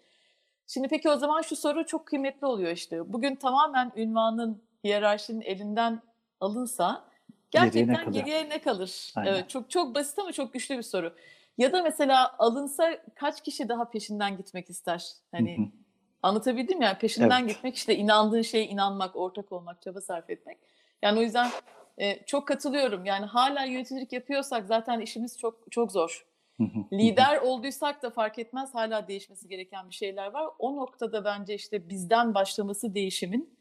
Şimdi peki o zaman şu soru çok kıymetli oluyor işte. Bugün tamamen ünvanın, hiyerarşinin elinden alınsa Geriye ne gerçekten kalır? geriye ne kalır? Aynen. Evet çok çok basit ama çok güçlü bir soru. Ya da mesela alınsa kaç kişi daha peşinden gitmek ister? Hani anlatabildim? Yani peşinden Evet. gitmek işte inandığın şeye inanmak, ortak olmak, çaba sarf etmek. Yani o yüzden e, çok katılıyorum. Yani hala yöneticilik yapıyorsak zaten işimiz çok çok zor. Lider olduysak da fark etmez hala değişmesi gereken bir şeyler var. O noktada bence işte bizden başlaması değişimin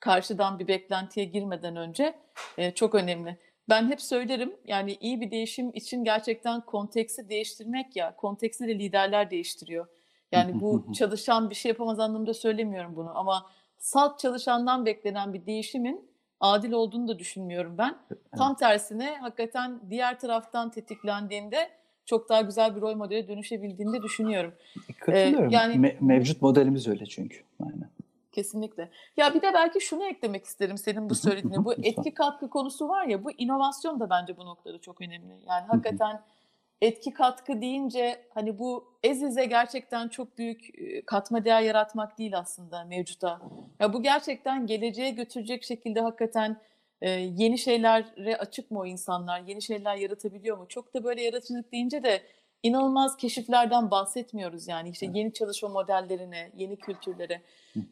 karşıdan bir beklentiye girmeden önce e, çok önemli. Ben hep söylerim yani iyi bir değişim için gerçekten konteksti değiştirmek ya konteksti de liderler değiştiriyor. Yani bu çalışan bir şey yapamaz anlamında söylemiyorum bunu ama salt çalışandan beklenen bir değişimin adil olduğunu da düşünmüyorum ben. Evet. Tam tersine hakikaten diğer taraftan tetiklendiğinde çok daha güzel bir rol modele dönüşebildiğini de düşünüyorum. Ee, Katılıyorum. yani Me- mevcut modelimiz öyle çünkü. Aynen. Kesinlikle. Ya bir de belki şunu eklemek isterim senin bu söylediğine. Bu etki katkı konusu var ya bu inovasyon da bence bu noktada çok önemli. Yani hakikaten etki katkı deyince hani bu ezize gerçekten çok büyük katma değer yaratmak değil aslında mevcuta. Ya bu gerçekten geleceğe götürecek şekilde hakikaten e, yeni şeylere açık mı o insanlar? Yeni şeyler yaratabiliyor mu? Çok da böyle yaratıcılık deyince de inanılmaz keşiflerden bahsetmiyoruz yani işte yeni çalışma modellerine, yeni kültürlere.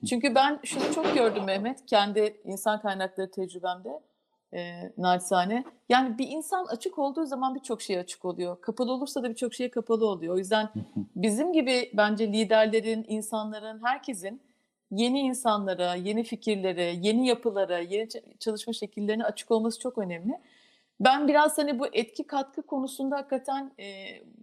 Çünkü ben şunu çok gördüm Mehmet, kendi insan kaynakları tecrübemde e, naçizane. Yani bir insan açık olduğu zaman birçok şeye açık oluyor. Kapalı olursa da birçok şeye kapalı oluyor. O yüzden bizim gibi bence liderlerin, insanların, herkesin yeni insanlara, yeni fikirlere, yeni yapılara, yeni çalışma şekillerine açık olması çok önemli. Ben biraz hani bu etki katkı konusunda hakikaten e,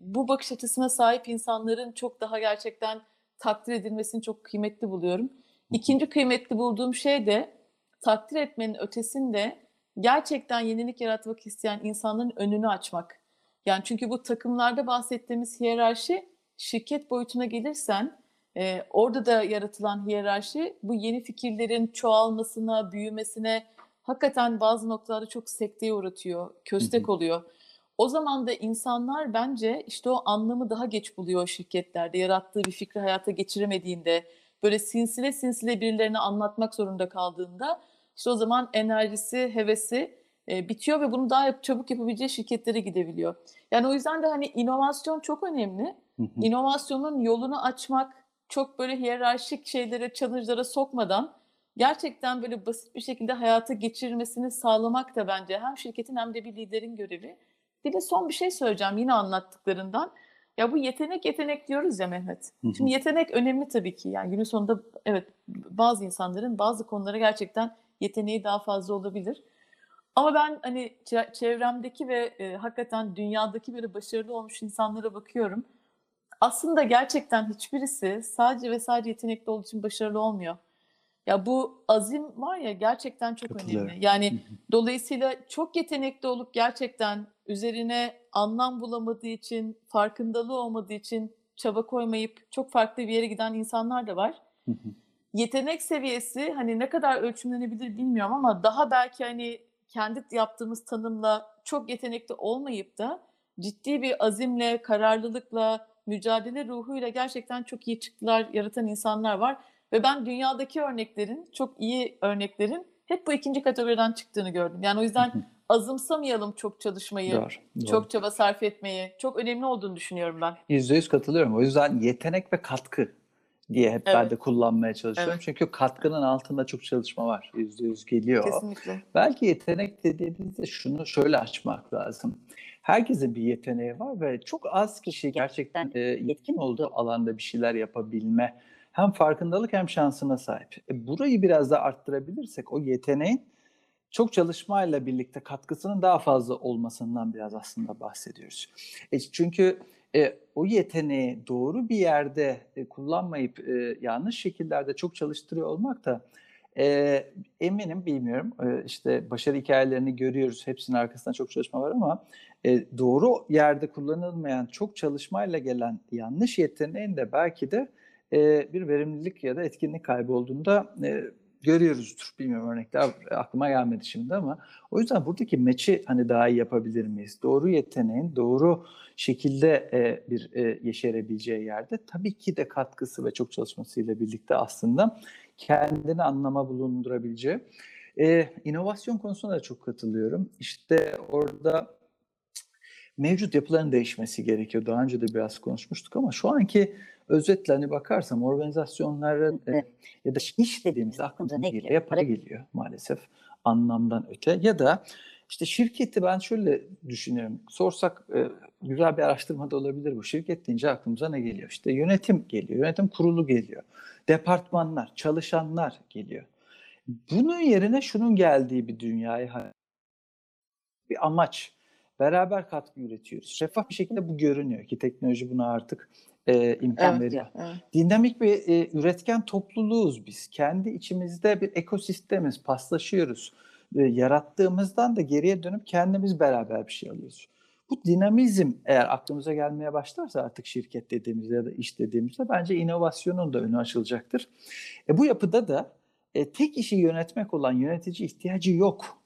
bu bakış açısına sahip insanların çok daha gerçekten takdir edilmesini çok kıymetli buluyorum. İkinci kıymetli bulduğum şey de takdir etmenin ötesinde gerçekten yenilik yaratmak isteyen insanların önünü açmak. Yani çünkü bu takımlarda bahsettiğimiz hiyerarşi şirket boyutuna gelirsen e, orada da yaratılan hiyerarşi bu yeni fikirlerin çoğalmasına, büyümesine hakikaten bazı noktalarda çok sekteye uğratıyor, köstek oluyor. O zaman da insanlar bence işte o anlamı daha geç buluyor şirketlerde. Yarattığı bir fikri hayata geçiremediğinde, böyle sinsile sinsile birilerine anlatmak zorunda kaldığında işte o zaman enerjisi, hevesi e, bitiyor ve bunu daha çabuk yapabileceği şirketlere gidebiliyor. Yani o yüzden de hani inovasyon çok önemli. Hı hı. İnovasyonun yolunu açmak, çok böyle hiyerarşik şeylere, challenge'lara sokmadan gerçekten böyle basit bir şekilde hayata geçirmesini sağlamak da bence hem şirketin hem de bir liderin görevi. Bir de son bir şey söyleyeceğim yine anlattıklarından. Ya bu yetenek yetenek diyoruz ya Mehmet. Hı hı. Şimdi yetenek önemli tabii ki. Yani günün sonunda evet bazı insanların bazı konulara gerçekten yeteneği daha fazla olabilir. Ama ben hani çe- çevremdeki ve e, hakikaten dünyadaki böyle başarılı olmuş insanlara bakıyorum. Aslında gerçekten hiçbirisi sadece ve sadece yetenekli olduğu için başarılı olmuyor. Ya bu azim var ya gerçekten çok önemli. Yani dolayısıyla çok yetenekli olup gerçekten üzerine anlam bulamadığı için, farkındalığı olmadığı için çaba koymayıp çok farklı bir yere giden insanlar da var. Yetenek seviyesi hani ne kadar ölçümlenebilir bilmiyorum ama daha belki hani kendi yaptığımız tanımla çok yetenekli olmayıp da ciddi bir azimle, kararlılıkla, mücadele ruhuyla gerçekten çok iyi çıktılar yaratan insanlar var. Ve ben dünyadaki örneklerin, çok iyi örneklerin hep bu ikinci kategoriden çıktığını gördüm. Yani o yüzden hı. azımsamayalım çok çalışmayı, Doğru. Doğru. çok çaba sarf etmeyi. Çok önemli olduğunu düşünüyorum ben. Yüzde yüz katılıyorum. O yüzden yetenek ve katkı diye hep ben Evet, de kullanmaya çalışıyorum. evet, Çünkü katkının altında çok çalışma var. Yüzde yüz geliyor. kesinlikle. Belki yetenek dediğimizde şunu şöyle açmak lazım. herkesin bir yeteneği var ve çok az kişi gerçekten e, yetkin olduğu alanda bir şeyler yapabilme hem farkındalık hem şansına sahip. E, burayı biraz da arttırabilirsek o yeteneğin çok çalışmayla birlikte katkısının daha fazla olmasından biraz aslında bahsediyoruz. E, çünkü e, o yeteneği doğru bir yerde e, kullanmayıp e, yanlış şekillerde çok çalıştırıyor olmak da e, eminim bilmiyorum e, işte başarı hikayelerini görüyoruz hepsinin arkasında çok çalışma var ama e, doğru yerde kullanılmayan çok çalışmayla gelen yanlış yeteneğin de belki de e, bir verimlilik ya da etkinlik kaybı olduğunda e, görüyoruzdur. Bilmiyorum örnekler aklıma gelmedi şimdi ama o yüzden buradaki meçi hani daha iyi yapabilir miyiz? Doğru yeteneğin doğru şekilde e, bir e, yeşerebileceği yerde tabii ki de katkısı ve çok çalışmasıyla birlikte aslında kendini anlama bulundurabileceği. E, inovasyon konusunda da çok katılıyorum. İşte orada mevcut yapıların değişmesi gerekiyor. Daha önce de biraz konuşmuştuk ama şu anki özetle hani bakarsam organizasyonların e, ya da iş dediğimizde aklımıza ne geliyor? Ya para geliyor maalesef anlamdan öte ya da işte şirketi ben şöyle düşünüyorum. Sorsak e, güzel bir araştırma da olabilir bu. Şirket deyince aklımıza ne geliyor? İşte yönetim geliyor, yönetim kurulu geliyor, departmanlar, çalışanlar geliyor. Bunun yerine şunun geldiği bir dünyayı bir amaç, beraber katkı üretiyoruz. Şeffaf bir şekilde bu görünüyor ki teknoloji buna artık e, imkan Evet, veriyor. evet. Dinamik bir e, üretken topluluğuz biz. Kendi içimizde bir ekosistemiz, paslaşıyoruz. E, yarattığımızdan da geriye dönüp kendimiz beraber bir şey alıyoruz. Bu dinamizm eğer aklımıza gelmeye başlarsa artık şirket dediğimizde ya da iş dediğimizde bence inovasyonun da önü açılacaktır. E, bu yapıda da e, tek işi yönetmek olan yönetici ihtiyacı yok.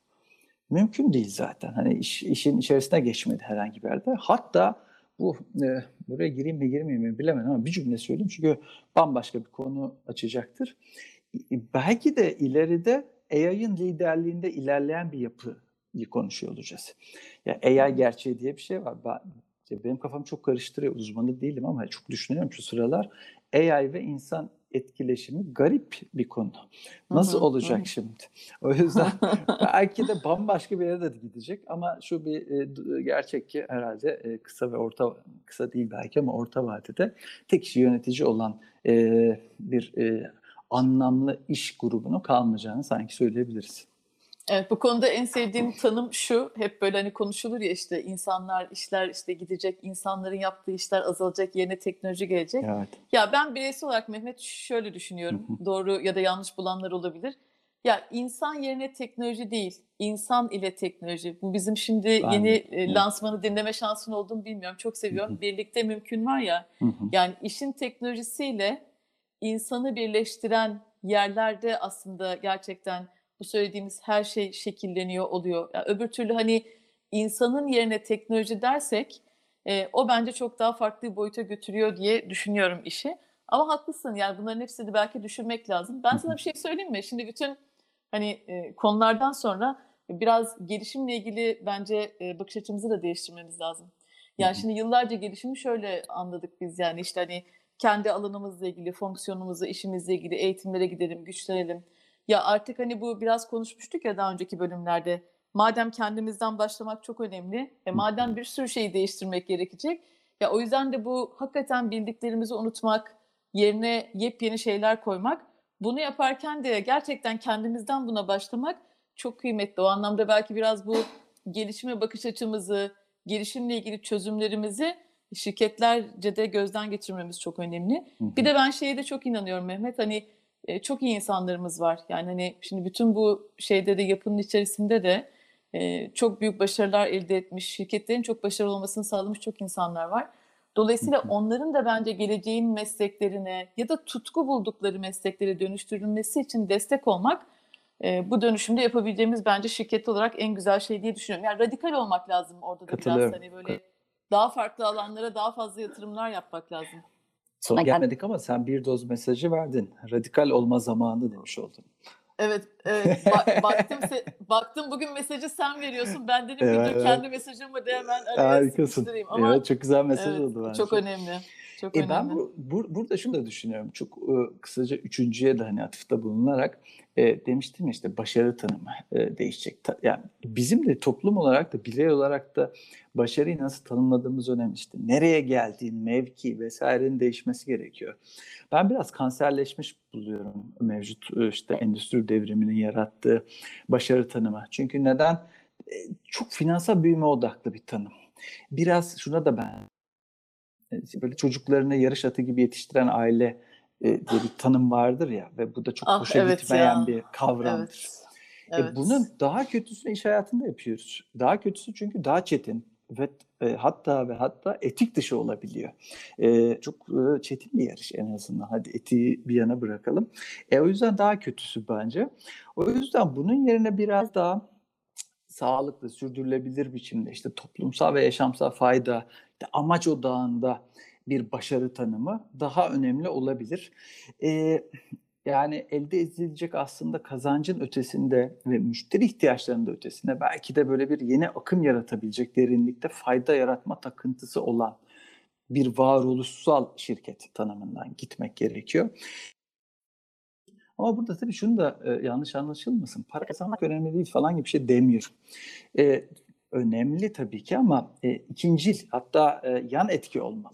Mümkün değil zaten. Hani iş, işin içerisine geçmedi herhangi bir yerde. Hatta bu e, buraya gireyim mi girmeyeyim mi bilemedim ama bir cümle söyleyeyim çünkü bambaşka bir konu açacaktır. E, Belki de ileride AI'ın liderliğinde ilerleyen bir yapıyı konuşuyor olacağız. Ya AI gerçeği diye bir şey var. Ben, benim kafam çok karıştırıyor. Uzmanı değilim ama çok düşünüyorum şu sıralar. AI ve insan etkileşimi garip bir konu. Nasıl Hı hı, olacak hı şimdi? O yüzden belki de bambaşka bir yere de gidecek ama şu bir e, gerçek ki herhalde e, kısa ve orta kısa değil belki ama orta vadede tek kişi yönetici olan e, bir e, anlamlı iş grubunun kalmayacağını sanki söyleyebiliriz. Evet bu konuda en sevdiğim tanım şu. Hep böyle hani konuşulur ya işte insanlar, işler işte gidecek, insanların yaptığı işler azalacak, yerine teknoloji gelecek. Evet. Ya ben bireysel olarak Mehmet şöyle düşünüyorum. Doğru ya da yanlış bulanlar olabilir. Ya insan yerine teknoloji değil, insan ile teknoloji. Bu bizim şimdi Ben yeni e, lansmanı dinleme şansın olduğunu bilmiyorum. Çok seviyorum. Birlikte mümkün var ya. Yani işin teknolojisiyle insanı birleştiren yerlerde aslında gerçekten bu söylediğimiz her şey şekilleniyor oluyor. Ya öbür türlü hani insanın yerine teknoloji dersek e, o bence çok daha farklı bir boyuta götürüyor diye düşünüyorum işi. Ama haklısın yani bunların hepsini belki düşünmek lazım. Ben sana bir şey söyleyeyim mi? Şimdi bütün hani e, konulardan sonra biraz gelişimle ilgili bence e, bakış açımızı da değiştirmemiz lazım. Yani şimdi yıllarca gelişimi şöyle anladık biz yani işte hani kendi alanımızla ilgili, fonksiyonumuzla, işimizle ilgili eğitimlere gidelim, güçlenelim. Ya artık hani bu biraz konuşmuştuk ya daha önceki bölümlerde. Madem kendimizden başlamak çok önemli, e hı. madem bir sürü şeyi değiştirmek gerekecek. Ya o yüzden de bu hakikaten bildiklerimizi unutmak, yerine yepyeni şeyler koymak. Bunu yaparken de gerçekten kendimizden buna başlamak çok kıymetli. O anlamda belki biraz bu gelişime bakış açımızı, gelişimle ilgili çözümlerimizi şirketlerce de gözden geçirmemiz çok önemli. Hı Bir de ben şeye de çok inanıyorum Mehmet. Hani e, çok iyi insanlarımız var. Yani hani şimdi bütün bu şeyde de yapının içerisinde de e, çok büyük başarılar elde etmiş, şirketlerin çok başarılı olmasını sağlamış çok insanlar var. Dolayısıyla onların da bence geleceğin mesleklerine ya da tutku buldukları mesleklere dönüştürülmesi için destek olmak e, bu dönüşümde yapabileceğimiz bence şirket olarak en güzel şey diye düşünüyorum. Yani radikal olmak lazım orada da biraz hani böyle daha farklı alanlara daha fazla yatırımlar yapmak lazım. Sona gelmedik ama sen bir doz mesajı verdin. Radikal olma zamanı demiş oldun. Evet, evet. Ba- baktım se- baktım bugün mesajı sen veriyorsun. Ben dedim ki Evet, dur evet. kendi mesajımı da hemen Harikasın. Ama Evet çok güzel mesaj evet, oldu bence. çok önemli. Çok E, önemli. ben bu, bur- burada şunu da düşünüyorum. Çok e, kısaca üçüncüye de hani atıfta bulunarak e, demiştim işte başarı tanımı e, değişecek. Ta- yani bizim de toplum olarak da birey olarak da başarıyı nasıl tanımladığımız önemli. İşte nereye geldiğin, mevki vesairenin değişmesi gerekiyor. Ben biraz kanserleşmiş buluyorum mevcut e, işte endüstri devriminin yarattığı başarı tanımı. Çünkü neden? E, çok finansal büyüme odaklı bir tanım. Biraz şuna da ben e, böyle çocuklarını yarış atı gibi yetiştiren aile e, diye bir tanım vardır ya ve bu da çok Ah, hoşa evet gitmeyen ya. bir kavramdır. Evet. E, Evet. bunun daha kötüsünü iş hayatında yapıyoruz. Daha kötüsü çünkü daha çetin ve e, hatta ve hatta etik dışı olabiliyor. E, çok e, çetin bir yarış en azından. Hadi etiği bir yana bırakalım. E, o yüzden daha kötüsü bence. O yüzden bunun yerine biraz daha sağlıklı, sürdürülebilir biçimde işte toplumsal ve yaşamsal fayda, işte amaç odağında bir başarı tanımı daha önemli olabilir. Ee, yani elde edilecek aslında kazancın ötesinde ve müşteri ihtiyaçlarının ötesinde belki de böyle bir yeni akım yaratabilecek derinlikte fayda yaratma takıntısı olan bir varoluşsal şirket tanımından gitmek gerekiyor. Ama burada tabii şunu da e, yanlış anlaşılmasın. Para kazanmak önemli değil falan gibi bir şey demiyorum. E, önemli tabii ki ama e, ikincil hatta e, yan etki olmalı.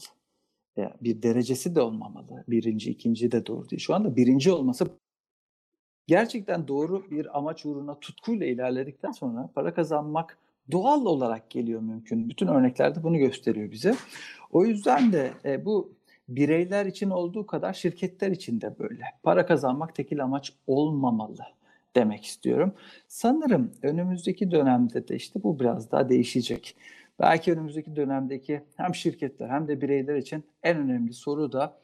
Bir derecesi de olmamalı. Birinci, ikinci de doğru değil. Şu anda birinci olması gerçekten doğru bir amaç uğruna tutkuyla ilerledikten sonra para kazanmak doğal olarak geliyor mümkün. Bütün örneklerde bunu gösteriyor bize. O yüzden de e, bu bireyler için olduğu kadar şirketler için de böyle. Para kazanmak tekil amaç olmamalı demek istiyorum. Sanırım önümüzdeki dönemde de işte bu biraz daha değişecek. Belki önümüzdeki dönemdeki hem şirketler hem de bireyler için en önemli soru da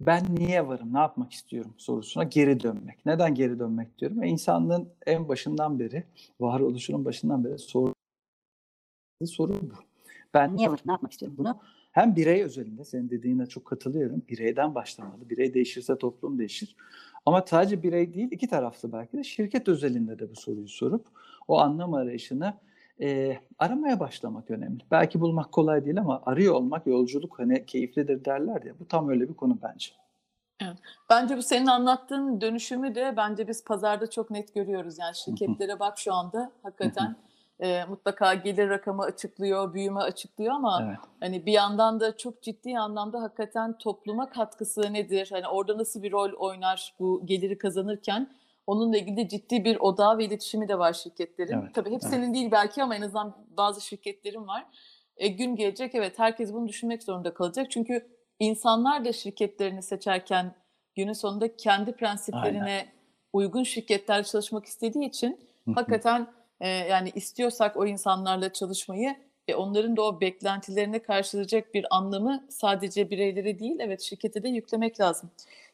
ben niye varım, ne yapmak istiyorum sorusuna geri dönmek. Neden geri dönmek diyorum? E, insanlığın en başından beri, varoluşunun başından beri sorduğu soru bu. Ben niye varım, ne yapmak istiyorum? Bunu hem birey özelinde, senin dediğine çok katılıyorum. Bireyden başlamalı. Birey değişirse toplum değişir. Ama sadece birey değil, iki taraflı belki de şirket özelinde de bu soruyu sorup o anlam arayışını e, aramaya başlamak önemli. Belki bulmak kolay değil ama arıyor olmak yolculuk hani keyiflidir derler ya. Bu tam öyle bir konu bence. Bence bu senin anlattığın dönüşümü de bence biz pazarda çok net görüyoruz. Yani şirketlere bak şu anda hakikaten e, mutlaka gelir rakamı açıklıyor, büyüme açıklıyor ama Evet. hani bir yandan da çok ciddi anlamda hakikaten topluma katkısı nedir? Hani orada nasıl bir rol oynar bu geliri kazanırken? Onunla ilgili de ciddi bir odağı ve iletişimi de var şirketlerin. Evet, Tabii hepsinin değil belki ama en azından bazı şirketlerin var. E, gün gelecek evet herkes bunu düşünmek zorunda kalacak. Çünkü insanlar da şirketlerini seçerken günün sonunda kendi prensiplerine uygun şirketlerle çalışmak istediği için hakikaten e, yani istiyorsak o insanlarla çalışmayı e, onların da o beklentilerine karşılayacak bir anlamı sadece bireylere değil evet şirkete de yüklemek lazım.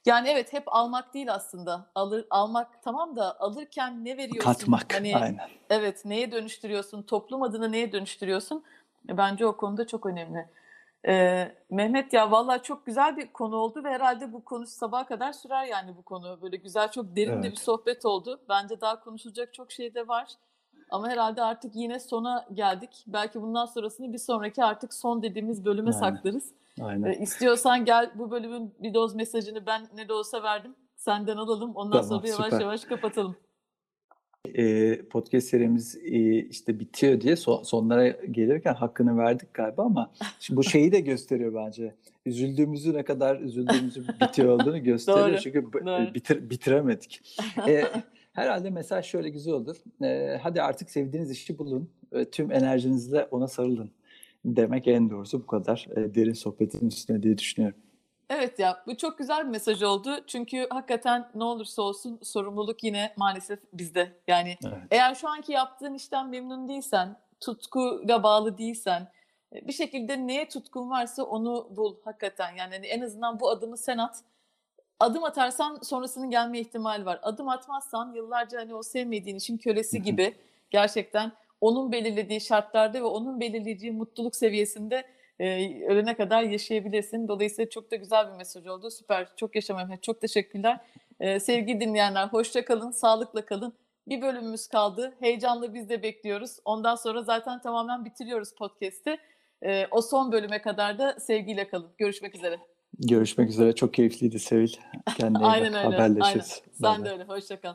Yani evet hep almak değil aslında. Alır almak tamam da alırken ne veriyorsun? Katmak. Hani Aynen. evet neye dönüştürüyorsun? Toplum adına neye dönüştürüyorsun? E, Bence o konuda çok önemli. Ee, Mehmet ya vallahi çok güzel bir konu oldu ve herhalde bu konu sabaha kadar sürer yani bu konu. Böyle güzel çok derin de bir Evet. sohbet oldu. Bence daha konuşulacak çok şey de var. Ama herhalde artık yine sona geldik. Belki bundan sonrasını bir sonraki artık son dediğimiz bölüme Aynen. saklarız. Aynen. Ee, istiyorsan gel bu bölümün bir doz mesajını ben ne de olsa verdim. Senden alalım. Ondan Tamam, sonra yavaş süper. yavaş kapatalım. e, podcast serimiz e, işte bitiyor diye son, sonlara gelirken hakkını verdik galiba ama şimdi bu şeyi de gösteriyor bence. Üzüldüğümüzü ne kadar üzüldüğümüzü bitiyor olduğunu gösteriyor. Doğru, Çünkü doğru. bitir, bitiremedik. E, herhalde mesaj şöyle güzel olur. E, hadi artık sevdiğiniz işi bulun. E, tüm enerjinizle ona sarılın. Demek en doğrusu bu kadar e, derin sohbetin üstüne diye düşünüyorum. Evet ya bu çok güzel bir mesaj oldu. Çünkü hakikaten ne olursa olsun sorumluluk yine maalesef bizde. Yani Evet. eğer şu anki yaptığın işten memnun değilsen, tutkuyla bağlı değilsen, e, bir şekilde neye tutkun varsa onu bul hakikaten. Yani hani en azından bu adımı sen at. Adım atarsan sonrasının gelme ihtimali var. Adım atmazsan yıllarca hani o sevmediğin işin kölesi gibi gerçekten onun belirlediği şartlarda ve onun belirlediği mutluluk seviyesinde e, ölene kadar yaşayabilirsin. Dolayısıyla çok da güzel bir mesaj oldu. Süper. Çok yaşa Mehmet. Çok teşekkürler. E, sevgili dinleyenler hoşça kalın, sağlıkla kalın. Bir bölümümüz kaldı. Heyecanla biz de bekliyoruz. Ondan sonra zaten tamamen bitiriyoruz podcast'i. E, o son bölüme kadar da sevgiyle kalın. Görüşmek üzere. Görüşmek üzere. Çok keyifliydi Sevil. Kendine aynen bak. öyle. Haberleşiriz. Aynen. Sen de öyle. Hoşça kal.